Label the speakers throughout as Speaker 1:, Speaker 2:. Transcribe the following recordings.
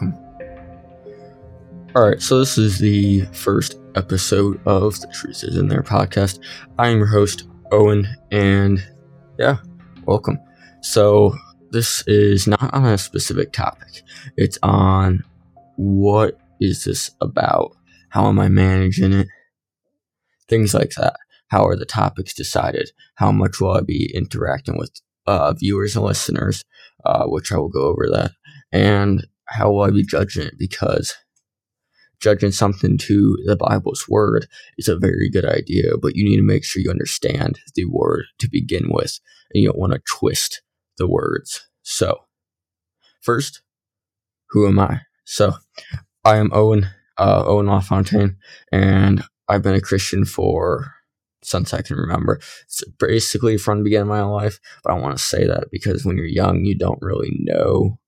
Speaker 1: welcome. All right, so this is the first episode of the Truth is in There podcast. I am your host, Owen, and yeah, welcome. So, this is not on a specific topic, it's on what is this about? How am I managing it? Things like that. How are the topics decided? How much will I be interacting with uh, viewers and listeners? Uh, which I will go over that. And how will I be judging it? Because judging something to the Bible's word is a very good idea, but you need to make sure you understand the word to begin with, and you don't want to twist the words. So, first, who am I? So, I am Owen, uh, Owen LaFontaine, and I've been a Christian for since I can remember. It's basically from the beginning of my life, but I want to say that because when you're young, you don't really know.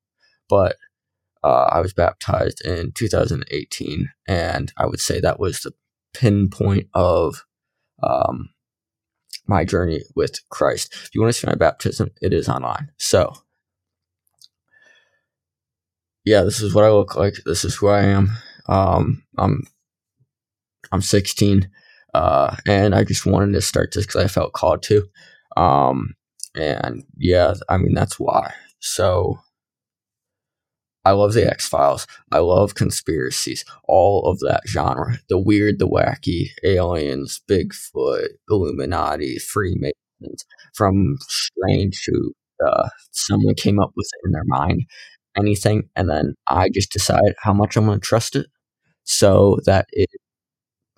Speaker 1: But uh, I was baptized in 2018, and I would say that was the pinpoint of um, my journey with Christ. If you want to see my baptism, it is online. So, yeah, this is what I look like. This is who I am. Um, I'm I'm 16, uh, and I just wanted to start this because I felt called to. Um, and yeah, I mean that's why. So I love the X Files. I love conspiracies, all of that genre. The weird, the wacky, aliens, Bigfoot, Illuminati, Freemasons, from strange to uh, someone came up with it in their mind, anything. And then I just decide how much I'm going to trust it. So that it,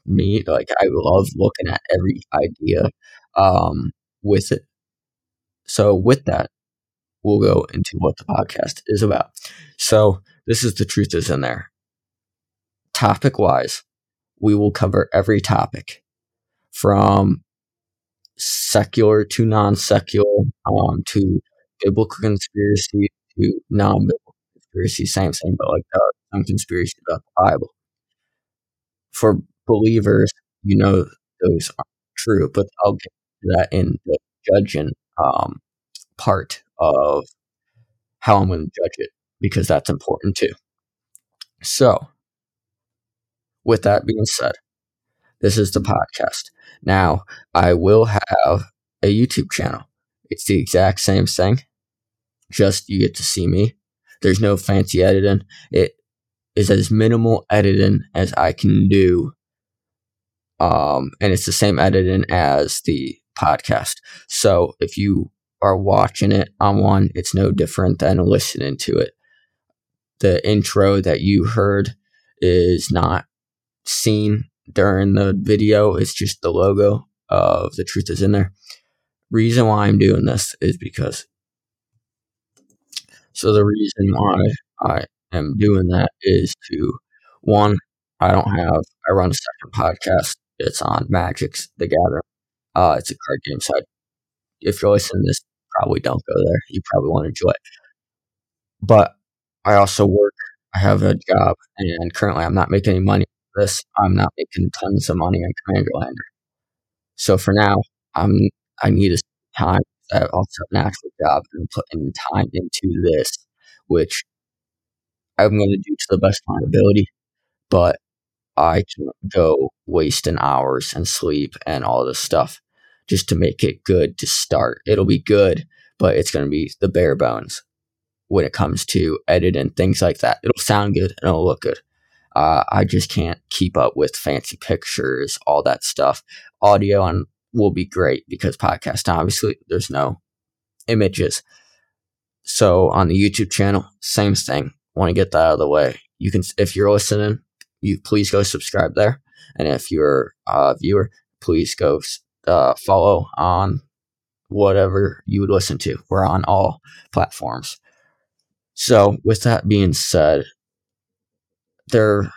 Speaker 1: me, like, I love looking at every idea um, with it. So, with that, we'll go into what the podcast is about. So, this is the truth is in there. Topic wise, we will cover every topic from secular to non secular, um, to biblical conspiracy to non biblical conspiracy, same thing, but like some conspiracy about the Bible. For believers, you know those aren't true, but I'll get to that in the judging um, part of how I'm going to judge it because that's important too. So, with that being said, this is the podcast. Now, I will have a YouTube channel. It's the exact same thing, just you get to see me. There's no fancy editing. It is as minimal editing as I can do. Um, and it's the same editing as the podcast. So if you are watching it on one, it's no different than listening to it. The intro that you heard is not seen during the video, it's just the logo of The Truth is in there. Reason why I'm doing this is because. So, the reason why I am doing that is to one, I don't have, I run a second podcast. It's on Magic's The Gathering. Uh, it's a card game site. If you're listening to this probably don't go there. You probably want to enjoy it. But I also work. I have a job, and currently I'm not making any money this. I'm not making tons of money on Commanderlander. So for now, I'm I need a time. I also have an actual job and putting time into this, which I'm going to do to the best of my ability. But I can go wasting hours and sleep and all this stuff just to make it good to start. It'll be good, but it's going to be the bare bones when it comes to edit and things like that. It'll sound good and it'll look good. Uh, I just can't keep up with fancy pictures, all that stuff. Audio on will be great because podcast obviously there's no images. So on the YouTube channel, same thing. Want to get that out of the way. You can, if you're listening, you please go subscribe there. And if you're a viewer, please go uh, follow on whatever you would listen to. We're on all platforms. So, with that being said, there,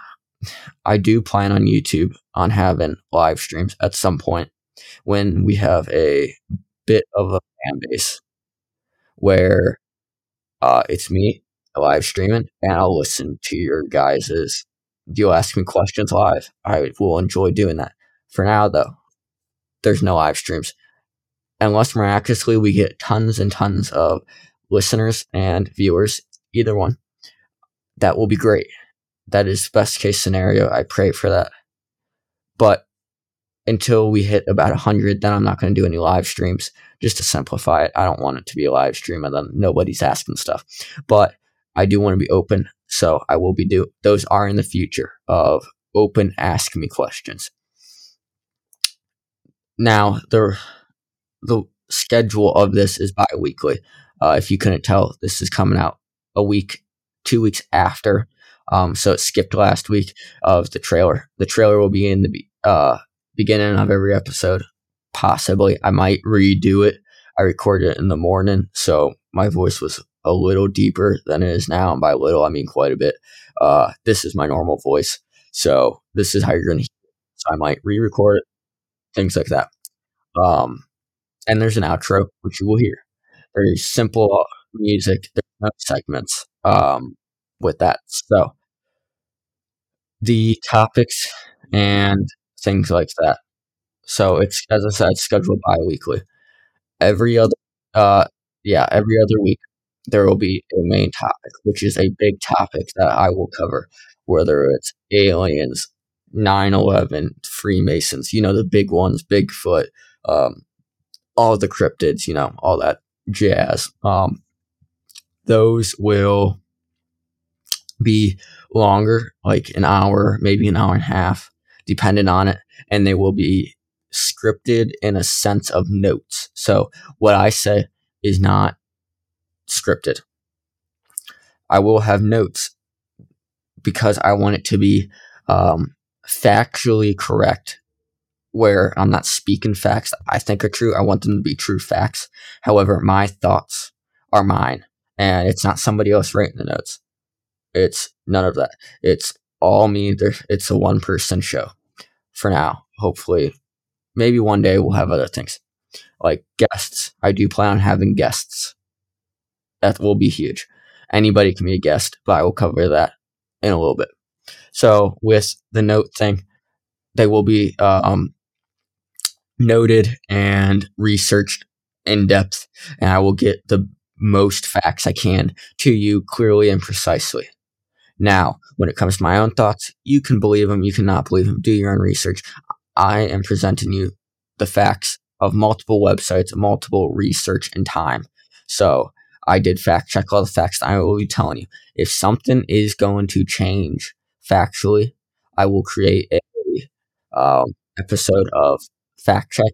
Speaker 1: I do plan on YouTube on having live streams at some point when we have a bit of a fan base where uh, it's me live streaming and I'll listen to your guys's. You'll ask me questions live. I will enjoy doing that. For now, though, there's no live streams. Unless miraculously we get tons and tons of listeners and viewers, either one. that will be great. That is best case scenario. I pray for that. But until we hit about 100, then I'm not going to do any live streams just to simplify it. I don't want it to be a live stream and then nobody's asking stuff. But I do want to be open. So I will be do those are in the future of open ask me questions. Now the the schedule of this is bi-weekly. Uh, if you couldn't tell, this is coming out a week, two weeks after. Um, so it skipped last week of the trailer. The trailer will be in the uh, beginning of every episode. Possibly, I might redo it. I recorded it in the morning, so my voice was a little deeper than it is now. And by little, I mean quite a bit. Uh, this is my normal voice, so this is how you're going to hear it. So I might re-record it, things like that. Um, and there's an outro, which you will hear. Very simple music. There's no segments um, with that. So the topics and things like that. So it's as I said, scheduled bi-weekly. Every other, uh, yeah, every other week there will be a main topic, which is a big topic that I will cover, whether it's aliens, 9/11, Freemasons, you know the big ones, Bigfoot, um, all the cryptids, you know, all that jazz. Um, those will be longer, like an hour, maybe an hour and a half, depending on it, and they will be scripted in a sense of notes. So what I say is not scripted. I will have notes because I want it to be um, factually correct where I'm not speaking facts that I think are true. I want them to be true facts. However, my thoughts are mine and it's not somebody else writing the notes. It's none of that. It's all me. It's a one person show for now. Hopefully, maybe one day we'll have other things like guests. I do plan on having guests. That will be huge. Anybody can be a guest, but I will cover that in a little bit. So with the note thing, they will be um, noted and researched in depth, and I will get the most facts I can to you clearly and precisely. Now, when it comes to my own thoughts, you can believe them, you cannot believe them. Do your own research. I am presenting you the facts of multiple websites, multiple research and time. So I did fact check all the facts. I will be telling you if something is going to change factually, I will create a um, episode of fact check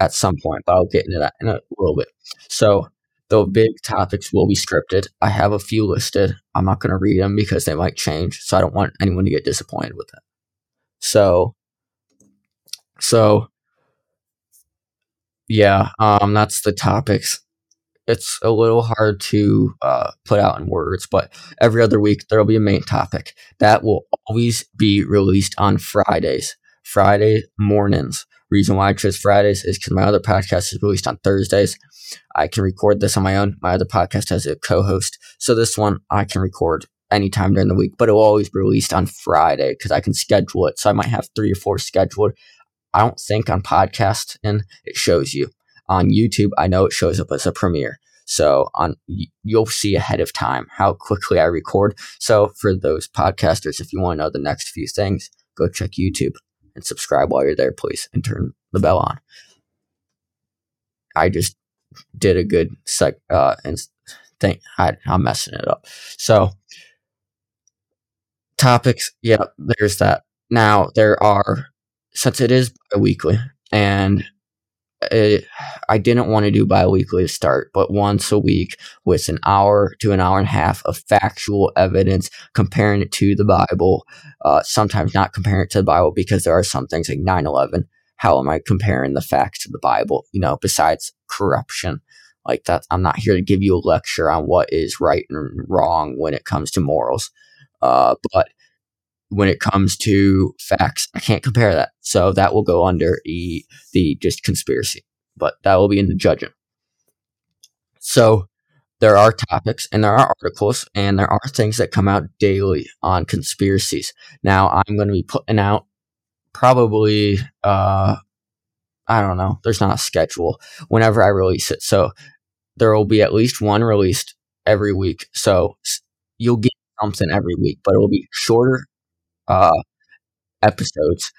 Speaker 1: at some point, but I'll get into that in a little bit. So the big topics will be scripted. I have a few listed. I'm not going to read them because they might change, so I don't want anyone to get disappointed with it. So, so yeah, um, that's the topics it's a little hard to uh, put out in words, but every other week there'll be a main topic that will always be released on Fridays, Friday mornings. Reason why I chose Fridays is because my other podcast is released on Thursdays. I can record this on my own. My other podcast has a co-host, so this one I can record anytime during the week, but it will always be released on Friday because I can schedule it. So I might have three or four scheduled. I don't think on podcast and it shows you on YouTube, I know it shows up as a premiere. So on you'll see ahead of time how quickly I record. So for those podcasters, if you want to know the next few things, go check YouTube and subscribe while you're there, please, and turn the bell on. I just did a good sec uh and think I, I'm messing it up. So topics, yeah, there's that. Now there are since it is a weekly and I didn't want to do bi-weekly to start, but once a week with an hour to an hour and a half of factual evidence, comparing it to the Bible. Uh, sometimes not comparing it to the Bible because there are some things like 9-11. How am I comparing the facts to the Bible? You know, besides corruption like that. I'm not here to give you a lecture on what is right and wrong when it comes to morals. Uh, but when it comes to facts. I can't compare that. So that will go under e, the just conspiracy, but that will be in the judging. So there are topics and there are articles and there are things that come out daily on conspiracies. Now I'm going to be putting out probably, uh, I don't know, there's not a schedule whenever I release it. So there will be at least one released every week. So you'll get something every week, but it will be shorter uh, episodes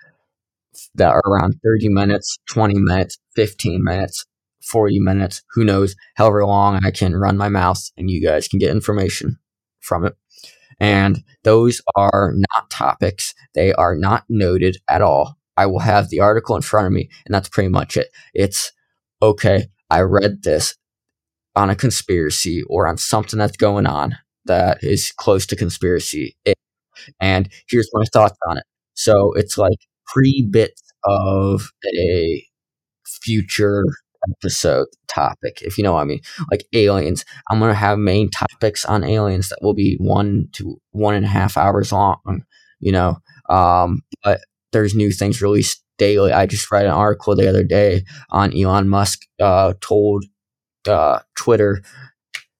Speaker 1: that are around 30 minutes, 20 minutes, 15 minutes, 40 minutes, who knows, however long I can run my mouse and you guys can get information from it. And those are not topics. They are not noted at all. I will have the article in front of me, and that's pretty much it. It's okay, I read this on a conspiracy or on something that's going on that is close to conspiracy. And here's my thoughts on it. So it's like pre bits of a future episode topic, if you know what I mean. Like aliens. I'm gonna have main topics on aliens that will be one to one and a half hours long, you know. Um, but there's new things released daily. I just read an article the other day on Elon Musk uh, told uh, Twitter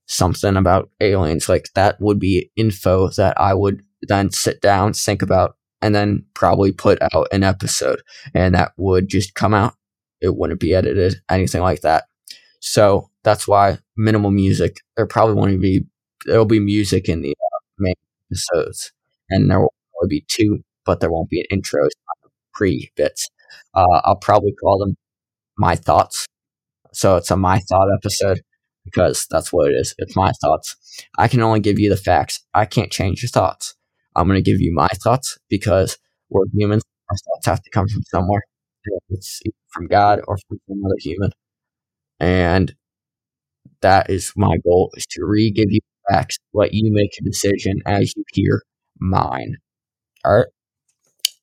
Speaker 1: something about aliens. Like that would be info that I would then sit down, think about, and then probably put out an episode, and that would just come out. It wouldn't be edited, anything like that. So that's why minimal music. There probably won't be. There'll be music in the uh, main episodes, and there will probably be two, but there won't be an intro pre bits. Uh, I'll probably call them my thoughts. So it's a my thought episode because that's what it is. It's my thoughts. I can only give you the facts. I can't change your thoughts. I'm going to give you my thoughts because we're humans. Our thoughts have to come from somewhere. It's from God or from another human. And that is my goal is to re-give you facts, let you make a decision as you hear mine. All right.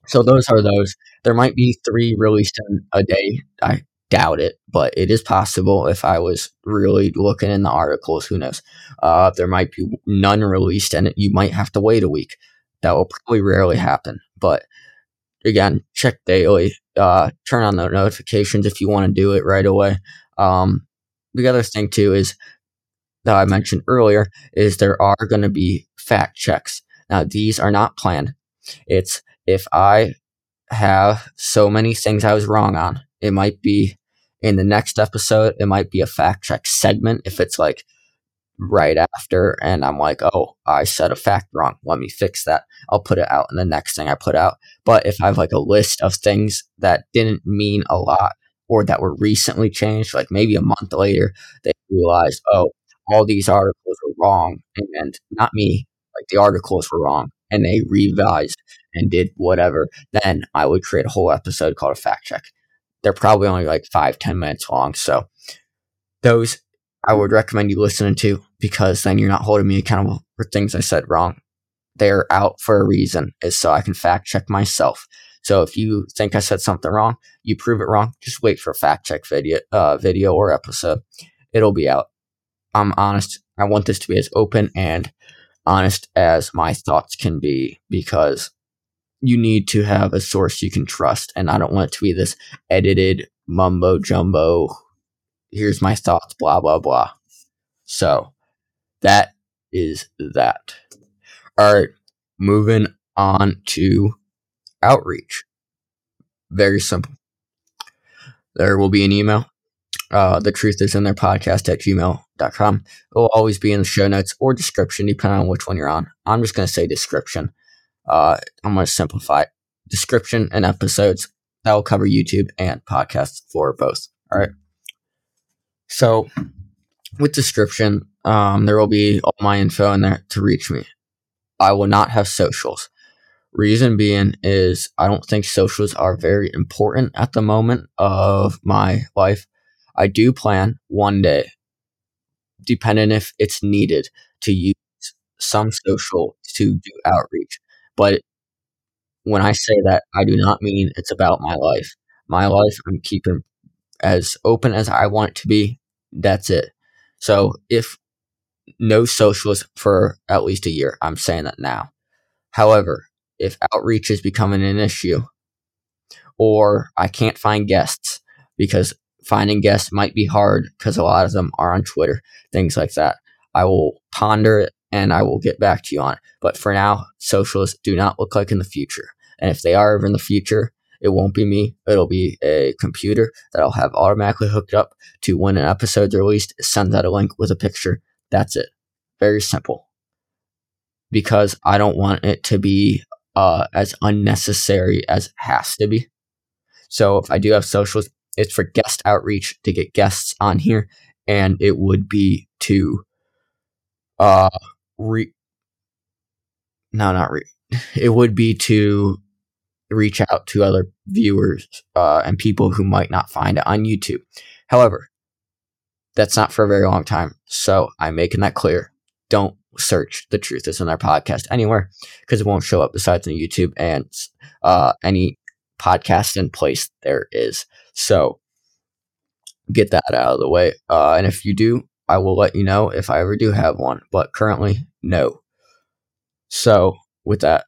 Speaker 1: So those are those. There might be three released in a day. I doubt it, but it is possible if I was really looking in the articles. Who knows? Uh, there might be none released, and you might have to wait a week. That will probably rarely happen. But again, check daily. Uh, turn on the notifications if you want to do it right away. Um, the other thing too is that I mentioned earlier is there are going to be fact checks. Now these are not planned. It's if I have so many things I was wrong on, it might be in the next episode, it might be a fact check segment if it's like right after and I'm like, oh, I said a fact wrong. Let me fix that. I'll put it out in the next thing I put out. But if I have like a list of things that didn't mean a lot or that were recently changed, like maybe a month later, they realized, oh, all these articles were wrong and not me, like the articles were wrong and they revised and did whatever, then I would create a whole episode called a fact check. They're probably only like five, ten minutes long. So those I would recommend you listening to because then you're not holding me accountable for things I said wrong. They're out for a reason, is so I can fact check myself. So if you think I said something wrong, you prove it wrong, just wait for a fact check video, uh, video or episode. It'll be out. I'm honest. I want this to be as open and honest as my thoughts can be because you need to have a source you can trust. And I don't want it to be this edited mumbo jumbo. Here's my thoughts, blah, blah, blah. So that is that. All right, moving on to outreach. Very simple. There will be an email. Uh, the truth is in there podcast at gmail.com. It will always be in the show notes or description, depending on which one you're on. I'm just going to say description. Uh, I'm going to simplify it. Description and episodes that will cover YouTube and podcasts for both. All right. So, with description, um, there will be all my info in there to reach me. I will not have socials. Reason being is I don't think socials are very important at the moment of my life. I do plan one day, depending if it's needed, to use some social to do outreach. But when I say that, I do not mean it's about my life. My life, I'm keeping as open as I want it to be. That's it. So if no socials for at least a year, I'm saying that now. However, if outreach is becoming an issue, or I can't find guests because finding guests might be hard because a lot of them are on Twitter, things like that. I will ponder it and I will get back to you on it. But for now, socialists do not look like in the future. And if they are ever in the future, it won't be me. It'll be a computer that I'll have automatically hooked up to when an episode's released, send out a link with a picture. That's it. Very simple. because I don't want it to be uh, as unnecessary as it has to be. So if I do have socials, it's for guest outreach to get guests on here, and it would be to uh re no not re it would be to reach out to other viewers uh, and people who might not find it on YouTube. However, that's not for a very long time, so I'm making that clear. Don't search the truth is in our podcast anywhere because it won't show up besides on YouTube and uh, any podcast in place there is. So get that out of the way. Uh, and if you do, I will let you know if I ever do have one, but currently, no. So, with that,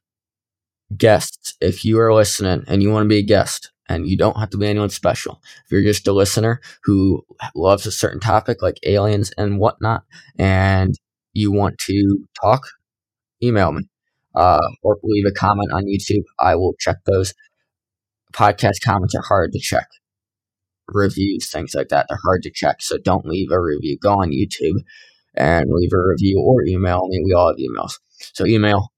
Speaker 1: guests, if you are listening and you want to be a guest, and you don't have to be anyone special, if you're just a listener who loves a certain topic like aliens and whatnot, and you want to talk, email me uh, or leave a comment on YouTube. I will check those. Podcast comments are hard to check reviews, things like that. They're hard to check. So don't leave a review. Go on YouTube and leave a review or email me. We all have emails. So email,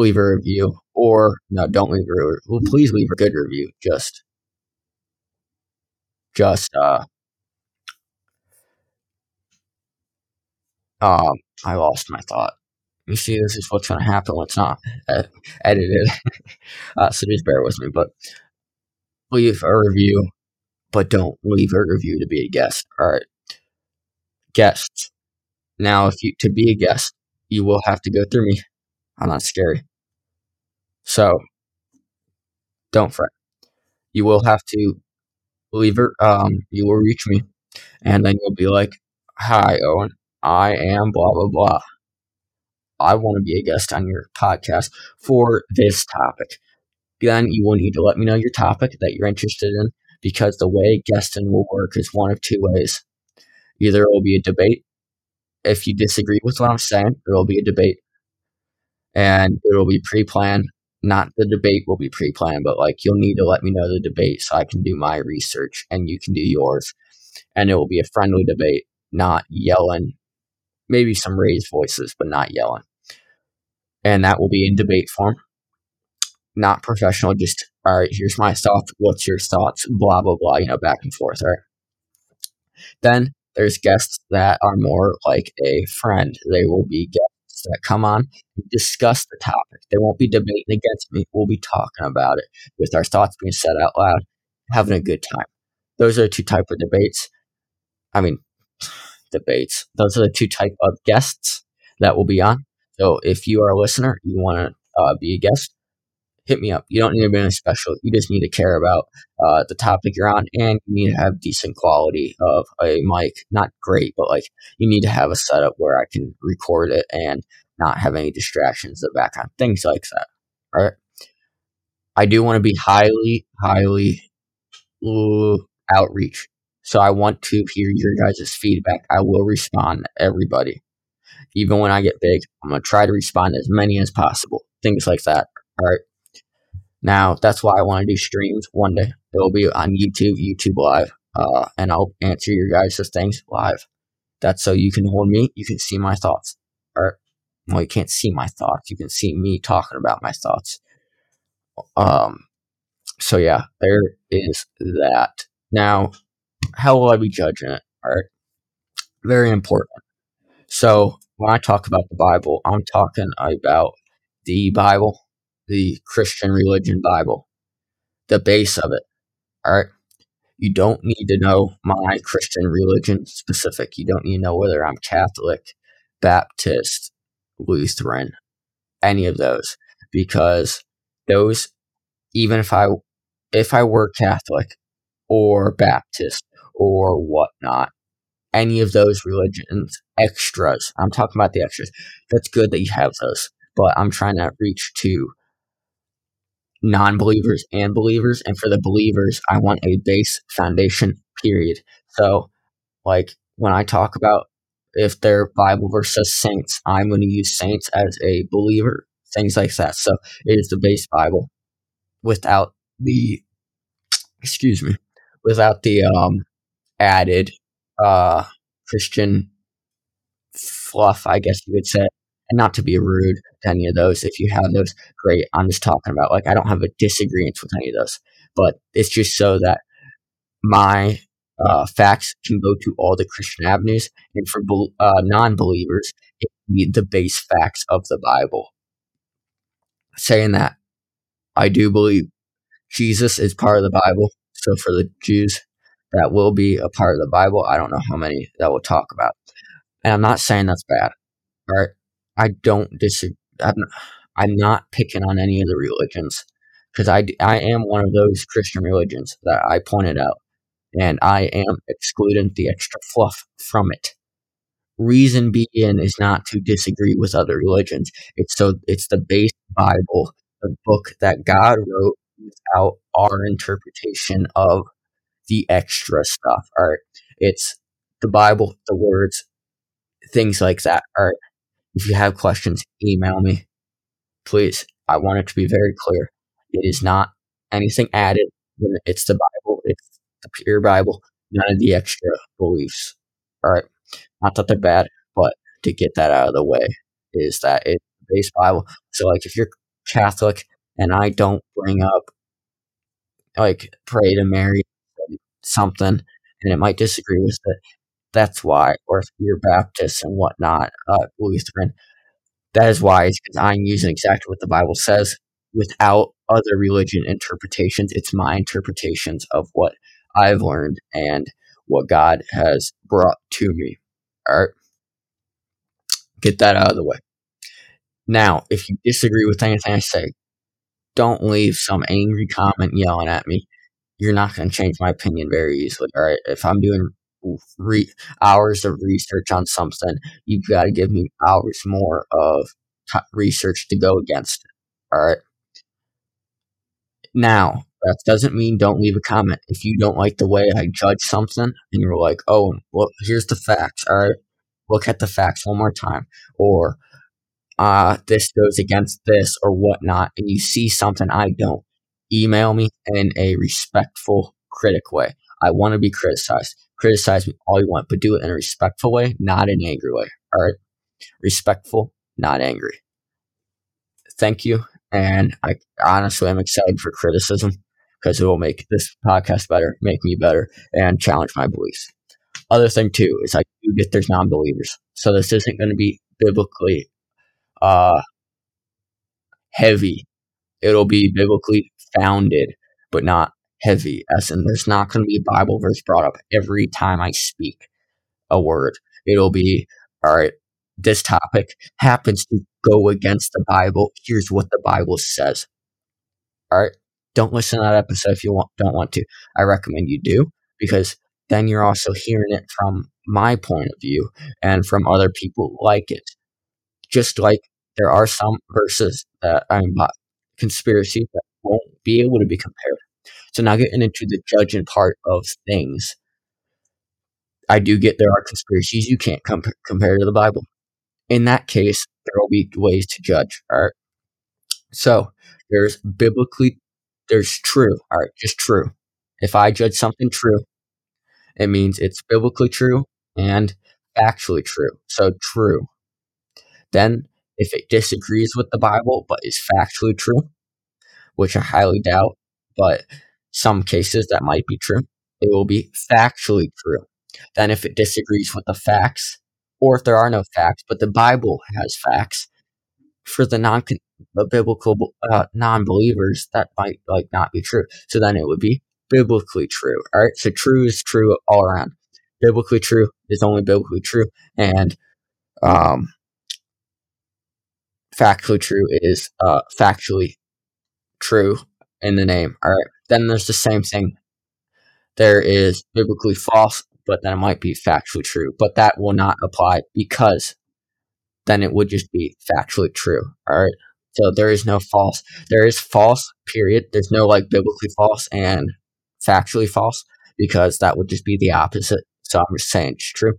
Speaker 1: leave a review, or no, don't leave a review. Please leave a good review. Just, just, uh, um, I lost my thought. You see, this is what's going to happen when it's not uh, edited. uh, so just bear with me. But leave a review, but don't leave a review to be a guest. All right. Guests. Now, if you to be a guest, you will have to go through me. I'm not scary. So don't fret. You will have to leave it. Um, you will reach me, and then you'll be like, "Hi, Owen. I am blah blah blah. I want to be a guest on your podcast for this topic." Then you will need to let me know your topic that you're interested in because the way guesting will work is one of two ways. Either it will be a debate. If you disagree with what I'm saying, there will be a debate. And it will be pre planned. Not the debate will be pre planned, but like you'll need to let me know the debate so I can do my research and you can do yours. And it will be a friendly debate, not yelling. Maybe some raised voices, but not yelling. And that will be in debate form not professional, just all right, here's my thoughts, what's your thoughts, blah blah blah, you know, back and forth, right? Then there's guests that are more like a friend. They will be guests that come on and discuss the topic. They won't be debating against me. We'll be talking about it with our thoughts being said out loud, having a good time. Those are the two type of debates. I mean, debates. Those are the two type of guests that will be on. So if you are a listener, you want to uh, be a guest, hit me up. You don't need to be anything special. You just need to care about uh, the topic you're on, and you need to have decent quality of a mic. Not great, but like you need to have a setup where I can record it and not have any distractions in the background. Things like that. Right. I do want to be highly, highly uh, outreach. So I want to hear your guys' feedback. I will respond to everybody. Even when I get big, I'm going to try to respond to as many as possible. Things like that. All right. Now, that's why I want to do streams one day. It will be on YouTube, YouTube Live, uh, and I'll answer your guys' things live. That's so you can hold me, you can see my thoughts. Or, well, you can't see my thoughts. You can see me talking about my thoughts. Um, so yeah, there is that. Now, how will I be judging it? All right, very important. So when I talk about the Bible, I'm talking about the Bible the Christian religion Bible, the base of it. All right. You don't need to know my Christian religion specific. You don't need to know whether I'm Catholic, Baptist, Lutheran, any of those, because those, even if I, if I were Catholic or Baptist or whatnot, any of those religions extras. I'm talking about the extras. That's good that you have those, but I'm trying to reach to non believers and believers. And for the believers, I want a base foundation, period. So, like when I talk about if they're Bible versus saints, I'm going to use saints as a believer, things like that. So it is the base Bible without the, excuse me, without the um, added uh, Christian fluff, I guess you would say, and not to be rude to any of those. If you have those, great. I'm just talking about like I don't have a disagreement with any of those, but it's just so that my uh, facts can go to all the Christian avenues, and for uh, non-believers, it be the base facts of the Bible. Saying that, I do believe Jesus is part of the Bible. So for the Jews, that will be a part of the Bible. I don't know how many that we'll talk about, and I'm not saying that's bad. All right, I don't disagree. I'm, I'm not picking on any of the religions because I, I am one of those Christian religions that I pointed out, and I am excluding the extra fluff from it. Reason being is not to disagree with other religions. It's so it's the base Bible, the book that God wrote without our interpretation of the extra stuff. All right, it's the Bible, the words, things like that. All right, if you have questions, email me, please. I want it to be very clear. It is not anything added when it's the Bible. It's the pure Bible. None of the extra beliefs. All right. Not that they're bad, but to get that out of the way is that it's the base Bible. So, like, if you're Catholic and I don't bring up, like, pray to Mary, something, and it might disagree with it, that's why. Or if you're Baptist and whatnot, uh, Lutheran, that is why. It's because I'm using exactly what the Bible says without other religion interpretations. It's my interpretations of what I've learned and what God has brought to me. All right. Get that out of the way. Now, if you disagree with anything I say, don't leave some angry comment yelling at me. You're not going to change my opinion very easily. All right. If I'm doing re- hours of research on something, you've got to give me hours more of t- research to go against it. All right. Now, that doesn't mean don't leave a comment. If you don't like the way I judge something and you're like, oh, well, here's the facts. All right. Look at the facts one more time. Or, uh, this goes against this or whatnot. And you see something I don't, email me in a respectful, critic way. I want to be criticized. Criticize me all you want, but do it in a respectful way, not an angry way. All right. Respectful, not angry. Thank you. And I honestly am excited for criticism because it will make this podcast better, make me better, and challenge my beliefs. Other thing too is I do get there's non-believers, so this isn't going to be biblically uh, heavy. It'll be biblically founded, but not heavy. As in, there's not going to be a Bible verse brought up every time I speak a word. It'll be all right. This topic happens to go against the Bible. Here's what the Bible says. All right. Don't listen to that episode if you want, don't want to. I recommend you do because then you're also hearing it from my point of view and from other people like it. Just like there are some verses that I'm mean, conspiracy that won't be able to be compared. So now getting into the judging part of things, I do get there are conspiracies you can't comp- compare to the Bible. In that case, there will be ways to judge. All right. So there's biblically, there's true. All right, just true. If I judge something true, it means it's biblically true and factually true. So true. Then, if it disagrees with the Bible but is factually true, which I highly doubt, but some cases that might be true, it will be factually true. Then, if it disagrees with the facts, or if there are no facts, but the Bible has facts, for the non biblical uh, non believers, that might like not be true. So then it would be biblically true. All right. So true is true all around. Biblically true is only biblically true, and um, factually true is uh, factually true in the name. All right. Then there's the same thing. There is biblically false, but then it might be factually true. But that will not apply because then it would just be factually true. All right. So there is no false. There is false, period. There's no like biblically false and factually false because that would just be the opposite. So I'm just saying it's true.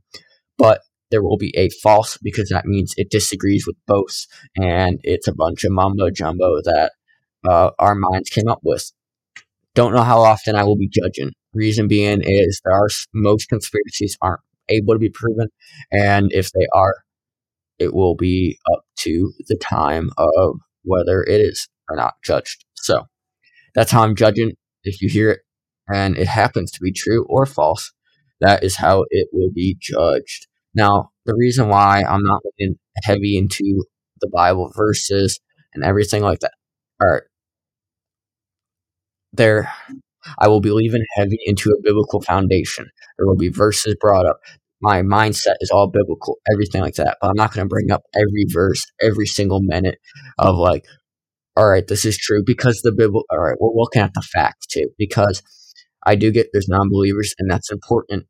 Speaker 1: But there will be a false because that means it disagrees with both and it's a bunch of mumbo jumbo that uh, our minds came up with. Don't know how often I will be judging. Reason being is there are most conspiracies aren't able to be proven, and if they are, it will be up to the time of whether it is or not judged. So that's how I'm judging. If you hear it and it happens to be true or false, that is how it will be judged. Now, the reason why I'm not looking heavy into the Bible verses and everything like that, are there I will be leaving heavy into a biblical foundation. There will be verses brought up. My mindset is all biblical, everything like that. But I'm not going to bring up every verse, every single minute of like, all right, this is true because the Bible, all right, we're looking at the facts too. Because I do get there's non believers, and that's important.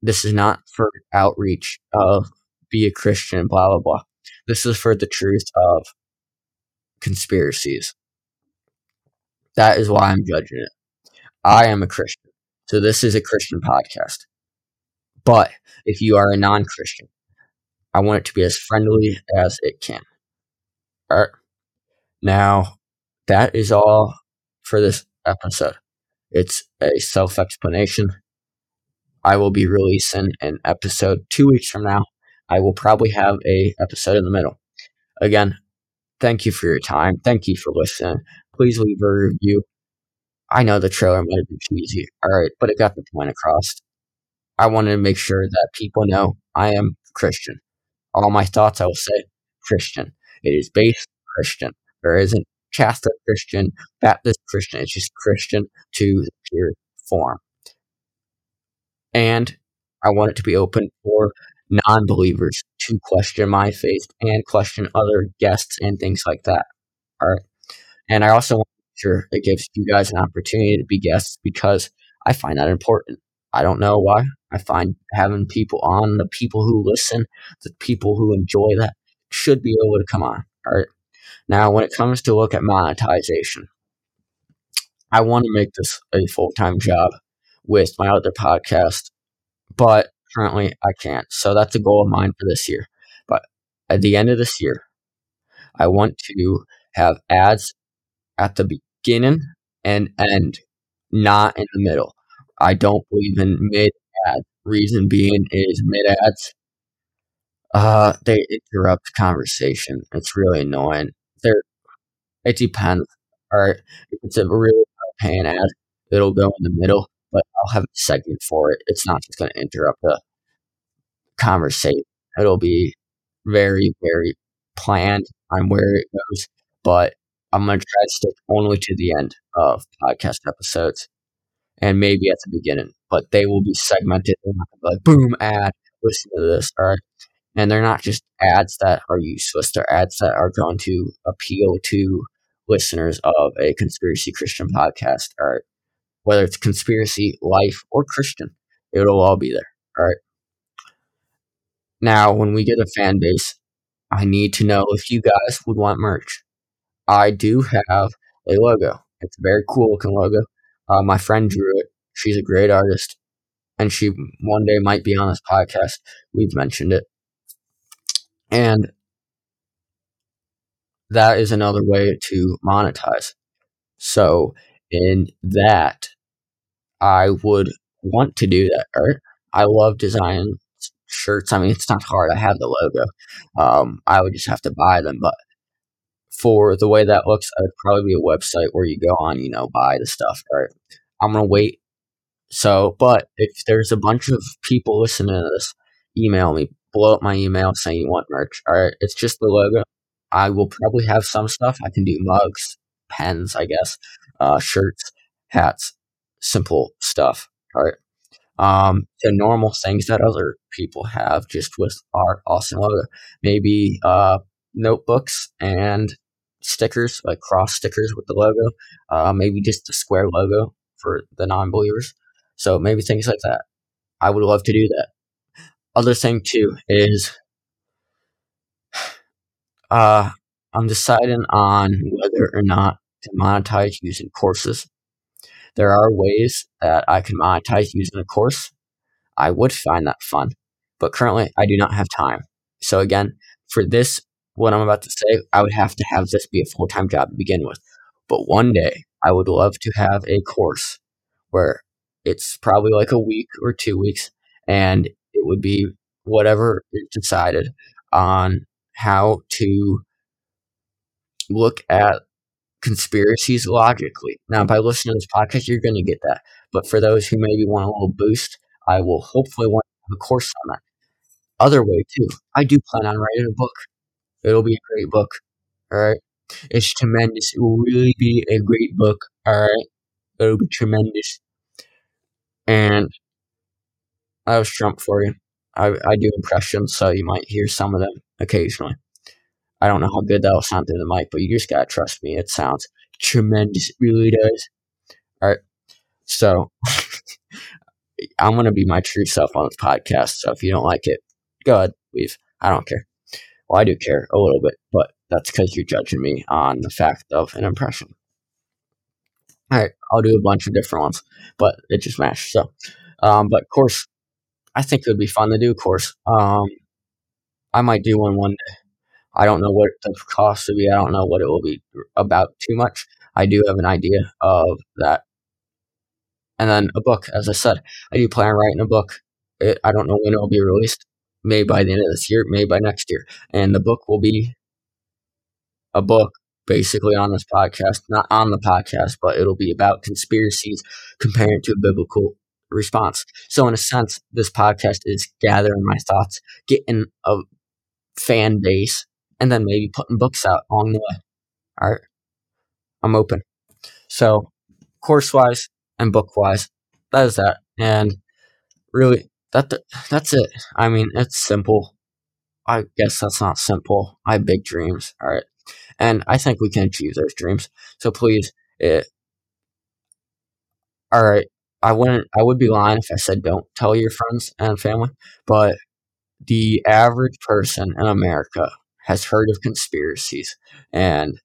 Speaker 1: This is not for outreach of be a Christian, blah, blah, blah. This is for the truth of conspiracies. That is why I'm judging it. I am a Christian. So this is a Christian podcast. But if you are a non Christian, I want it to be as friendly as it can. All right. Now, that is all for this episode. It's a self explanation. I will be releasing an episode two weeks from now. I will probably have a episode in the middle. Again, thank you for your time. Thank you for listening. Please leave a review. I know the trailer might have been cheesy, all right, but it got the point across. I wanted to make sure that people know I am Christian. All my thoughts, I will say Christian. It is based Christian. There isn't Catholic Christian, Baptist Christian. It's just Christian to the pure form. And I want it to be open for non believers to question my faith and question other guests and things like that. All right. And I also want to make sure it gives you guys an opportunity to be guests because I find that important. I don't know why. I find having people on, the people who listen, the people who enjoy that should be able to come on. All right. Now, when it comes to look at monetization, I want to make this a full time job with my other podcast, but currently I can't. So that's a goal of mine for this year. But at the end of this year, I want to have ads at the beginning and end, not in the middle. I don't believe in mid ads. Reason being is mid ads, uh, they interrupt conversation. It's really annoying. There, it depends. All right, if it's a really paying ad, it'll go in the middle, but I'll have a segment for it. It's not just going to interrupt the conversation. It'll be very, very planned on where it goes, but I'm going to try to stick only to the end of podcast episodes and maybe at the beginning, but they will be segmented. like, boom, ad, listen to this. All right. And they're not just ads that are useless, they're ads that are going to appeal to listeners of a conspiracy Christian podcast. All right. Whether it's conspiracy, life, or Christian, it'll all be there. All right. Now, when we get a fan base, I need to know if you guys would want merch. I do have a logo. It's a very cool looking logo. Uh, my friend drew it. She's a great artist, and she one day might be on this podcast. We've mentioned it, and that is another way to monetize. So, in that, I would want to do that art. I love designing shirts. I mean, it's not hard. I have the logo. Um, I would just have to buy them, but for the way that looks, it would probably be a website where you go on, you know, buy the stuff. Right? I'm gonna wait. So, but if there's a bunch of people listening to this, email me, blow up my email saying you want merch. All right, it's just the logo. I will probably have some stuff. I can do mugs, pens, I guess, uh, shirts, hats, simple stuff. All right. Um, the normal things that other people have just with our awesome logo. Maybe uh, notebooks and stickers, like cross stickers with the logo. Uh, maybe just a square logo for the non-believers. So maybe things like that. I would love to do that. Other thing too is, uh, I'm deciding on whether or not to monetize using courses. There are ways that I can monetize using a course. I would find that fun, but currently I do not have time. So again, for this what I'm about to say, I would have to have this be a full time job to begin with. But one day, I would love to have a course where it's probably like a week or two weeks, and it would be whatever is decided. on how to look at conspiracies logically. Now, by listening to this podcast, you're going to get that. But for those who maybe want a little boost, I will hopefully want a course on that. Other way too, I do plan on writing a book. It'll be a great book. All right. It's tremendous. It will really be a great book. All right. It'll be tremendous. And I was Trump for you. I, I do impressions, so you might hear some of them occasionally. I don't know how good that'll sound through the mic, but you just gotta trust me. It sounds tremendous. It really does. All right. So I'm gonna be my true self on this podcast. So if you don't like it, go ahead, leave. I don't care. Well, I do care a little bit, but that's because you're judging me on the fact of an impression. All right, I'll do a bunch of different ones, but it just mashed. So, um, but course, I think it would be fun to do. Course, um, I might do one one day. I don't know what the cost will be. I don't know what it will be about too much. I do have an idea of that. And then a book, as I said, I do plan on writing a book. It, I don't know when it will be released. Maybe by the end of this year, maybe by next year. And the book will be a book basically on this podcast, not on the podcast, but it'll be about conspiracies comparing to a biblical response. So, in a sense, this podcast is gathering my thoughts, getting a fan base, and then maybe putting books out along the way. All right. I'm open. So, course wise and book wise, that is that. And really, that that's it. I mean, it's simple. I guess that's not simple. I have big dreams. All right. And I think we can achieve those dreams. So please, it, all right. I wouldn't. I would be lying if I said don't tell your friends and family. But the average person in America has heard of conspiracies, and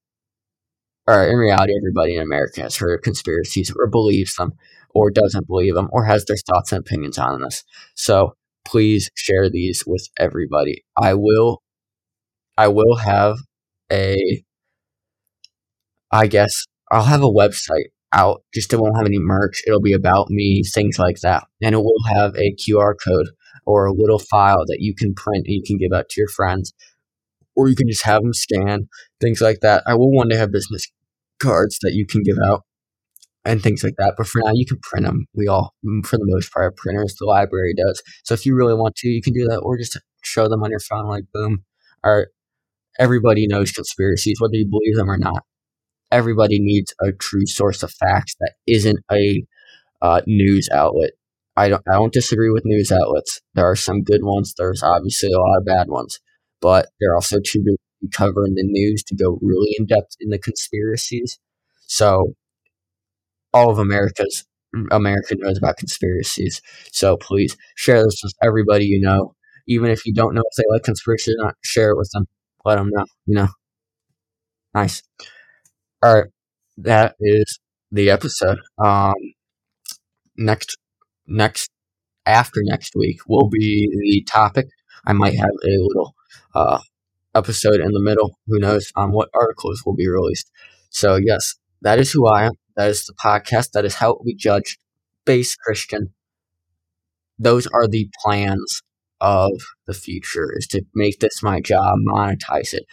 Speaker 1: or in reality, everybody in America has heard of conspiracies or believes them, or doesn't believe them, or has their thoughts and opinions on this. So please share these with everybody. I will. I will have a. I guess I'll have a website out. Just it won't have any merch. It'll be about me, things like that, and it will have a QR code or a little file that you can print and you can give out to your friends, or you can just have them scan things like that. I will one day have business cards that you can give out and things like that. But for now, you can print them. We all, for the most part, printers. The library does. So if you really want to, you can do that, or just show them on your phone. Like boom, right. Everybody knows conspiracies, whether you believe them or not everybody needs a true source of facts that isn't a uh, news outlet. I don't I don't disagree with news outlets. There are some good ones. There's obviously a lot of bad ones, but they're also too busy covering the news to go really in depth in the conspiracies. So all of America's America knows about conspiracies. So please share this with everybody you know. Even if you don't know if they like conspiracies or not, share it with them. Let them know. You know. Nice. All right, that is the episode. Um, next, next, after next week will be the topic. I might have a little uh, episode in the middle. Who knows on what articles will be released? So yes, that is who I am. That is the podcast. That is how we judge base Christian. Those are the plans of the future is to make this my job, monetize it,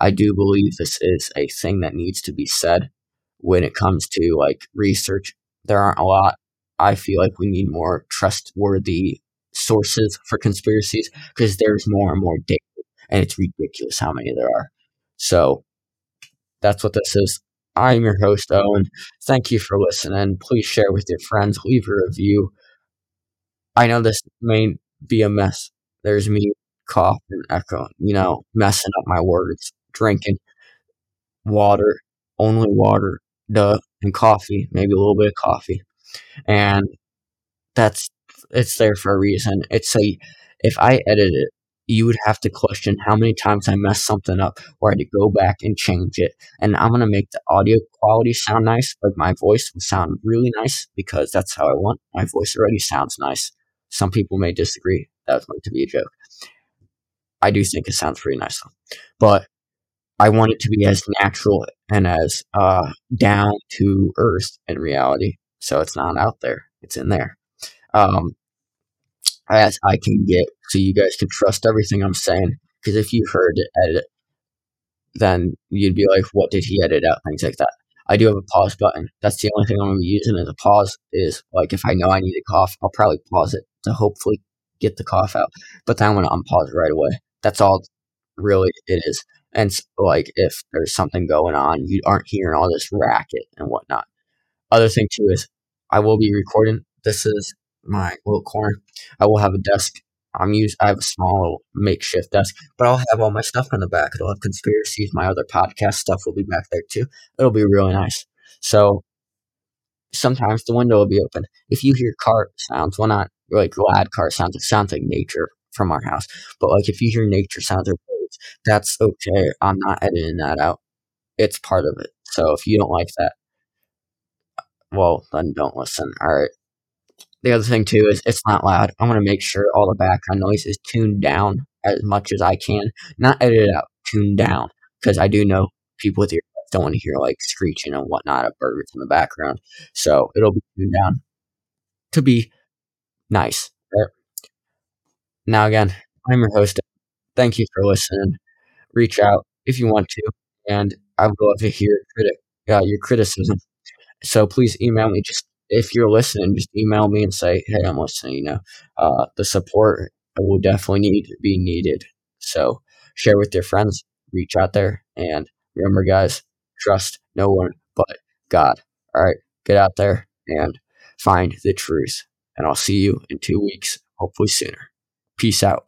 Speaker 1: I do believe this is a thing that needs to be said when it comes to like research. There aren't a lot. I feel like we need more trustworthy sources for conspiracies because there's more and more data, and it's ridiculous how many there are. So that's what this is. I'm your host, Owen. Thank you for listening. Please share with your friends, leave a review. I know this may be a mess. There's me coughing, and echo, you know, messing up my words drinking water, only water, duh, and coffee, maybe a little bit of coffee. And that's it's there for a reason. It's a if I edit it, you would have to question how many times I messed something up or I had to go back and change it. And I'm gonna make the audio quality sound nice, like my voice will sound really nice because that's how I want. My voice already sounds nice. Some people may disagree. That was meant to be a joke. I do think it sounds pretty nice though. But I want it to be as natural and as uh, down to earth in reality. So it's not out there; it's in there. Um, as I can get, so you guys can trust everything I'm saying Because if you heard it edit, then you'd be like, what did he edit out? Things like that. I do have a pause button. That's the only thing I'm going to be using as a pause is like if I know I need a cough, I'll probably pause it to hopefully get the cough out. But then I'm going to unpause right away. That's all really it is. And like if there's something going on, you aren't hearing all this racket and whatnot. Other thing too is I will be recording. This is my little corner. I will have a desk. I'm use. I have a small makeshift desk, but I'll have all my stuff in the back. It'll have conspiracies. My other podcast stuff will be back there too. It'll be really nice. So sometimes the window will be open. If you hear car sounds, well, not like glad car sounds. It sounds like nature from our house. But like if you hear nature sounds or birds, that's okay. I'm not editing that out. It's part of it. So if you don't like that, well, then don't listen. All right. The other thing too is it's not loud. I'm gonna make sure all the background noise is tuned down as much as I can. Not edited out, tuned down. Because I do know people with ears don't want to hear like screeching and whatnot of birds in the background. So it'll be tuned down to be nice. Right? Now again, I'm your host. Thank you for listening. Reach out if you want to, and I would love to hear critic, uh, your criticism. So please email me. Just if you're listening, just email me and say, "Hey, I'm listening." You know, uh, the support will definitely need be needed. So share with your friends. Reach out there, and remember, guys, trust no one but God. All right, get out there and find the truth. And I'll see you in two weeks, hopefully sooner. Peace out.